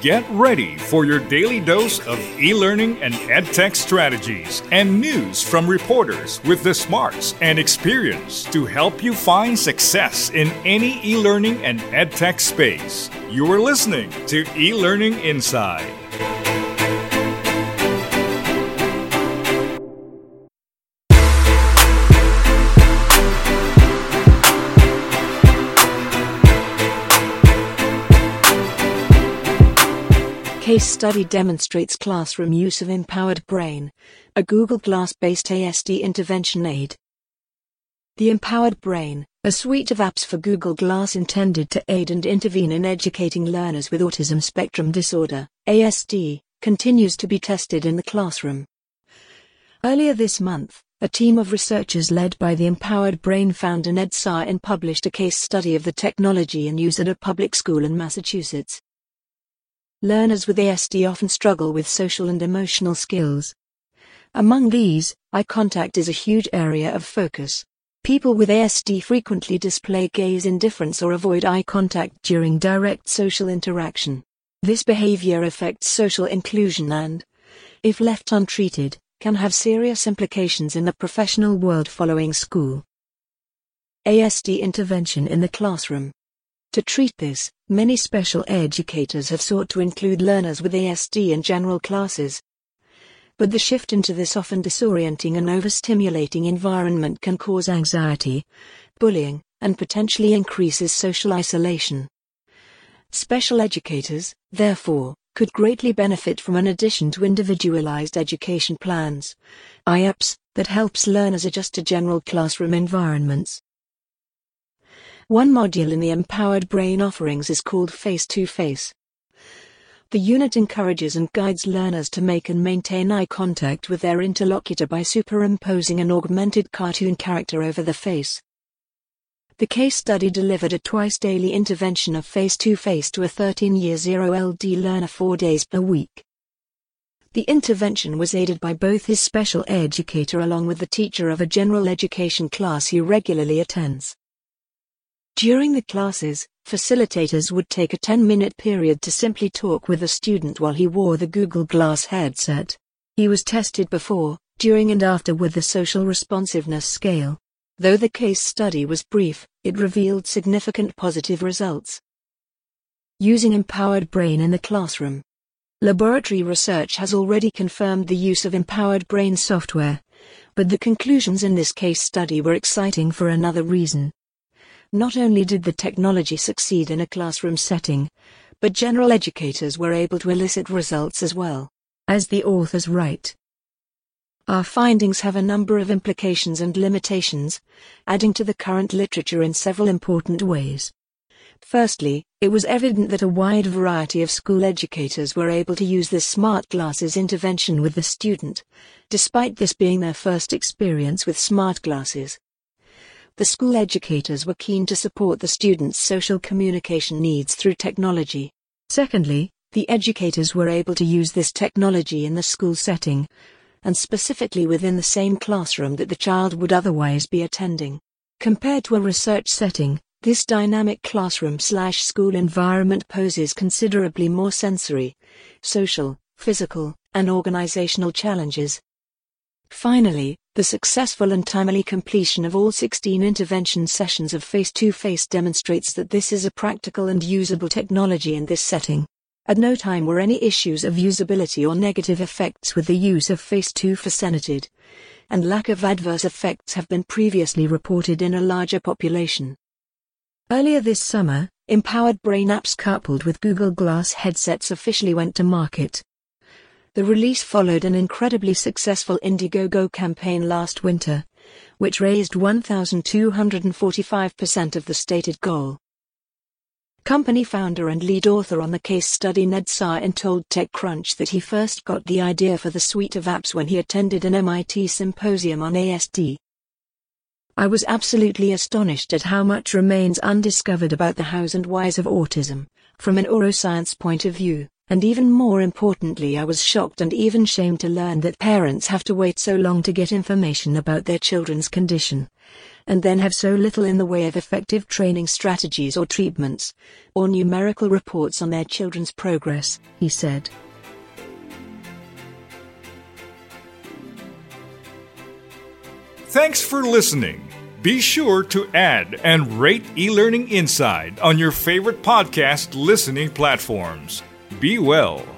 Get ready for your daily dose of e learning and edtech strategies and news from reporters with the smarts and experience to help you find success in any e learning and edtech space. You are listening to E Learning Inside. Case study demonstrates classroom use of Empowered Brain, a Google Glass based ASD intervention aid. The Empowered Brain, a suite of apps for Google Glass intended to aid and intervene in educating learners with autism spectrum disorder, ASD, continues to be tested in the classroom. Earlier this month, a team of researchers led by the Empowered Brain founder Ned Sahin published a case study of the technology in use at a public school in Massachusetts. Learners with ASD often struggle with social and emotional skills. Among these, eye contact is a huge area of focus. People with ASD frequently display gaze indifference or avoid eye contact during direct social interaction. This behavior affects social inclusion and, if left untreated, can have serious implications in the professional world following school. ASD intervention in the classroom. To treat this, many special educators have sought to include learners with ASD in general classes. But the shift into this often disorienting and overstimulating environment can cause anxiety, bullying, and potentially increases social isolation. Special educators, therefore, could greatly benefit from an addition to individualized education plans, IEPs, that helps learners adjust to general classroom environments. One module in the Empowered Brain offerings is called Face to Face. The unit encourages and guides learners to make and maintain eye contact with their interlocutor by superimposing an augmented cartoon character over the face. The case study delivered a twice daily intervention of face to face to a 13 year 0 LD learner four days per week. The intervention was aided by both his special educator along with the teacher of a general education class he regularly attends. During the classes, facilitators would take a 10 minute period to simply talk with the student while he wore the Google Glass headset. He was tested before, during, and after with the social responsiveness scale. Though the case study was brief, it revealed significant positive results. Using Empowered Brain in the classroom. Laboratory research has already confirmed the use of Empowered Brain software, but the conclusions in this case study were exciting for another reason. Not only did the technology succeed in a classroom setting, but general educators were able to elicit results as well. As the authors write, our findings have a number of implications and limitations, adding to the current literature in several important ways. Firstly, it was evident that a wide variety of school educators were able to use this smart glasses intervention with the student, despite this being their first experience with smart glasses the school educators were keen to support the students' social communication needs through technology. Secondly, the educators were able to use this technology in the school setting, and specifically within the same classroom that the child would otherwise be attending. Compared to a research setting, this dynamic classroom slash school environment poses considerably more sensory, social, physical, and organizational challenges. Finally, the successful and timely completion of all 16 intervention sessions of face to face demonstrates that this is a practical and usable technology in this setting. At no time were any issues of usability or negative effects with the use of face to face and lack of adverse effects have been previously reported in a larger population. Earlier this summer, Empowered Brain apps coupled with Google Glass headsets officially went to market. The release followed an incredibly successful Indiegogo campaign last winter, which raised 1,245% of the stated goal. Company founder and lead author on the case study Ned Sahin told TechCrunch that he first got the idea for the suite of apps when he attended an MIT symposium on ASD. I was absolutely astonished at how much remains undiscovered about the hows and whys of autism, from an neuroscience point of view. And even more importantly, I was shocked and even shamed to learn that parents have to wait so long to get information about their children's condition. and then have so little in the way of effective training strategies or treatments, or numerical reports on their children's progress, he said. Thanks for listening. Be sure to add and rate eLearning Inside on your favorite podcast listening platforms. Be well.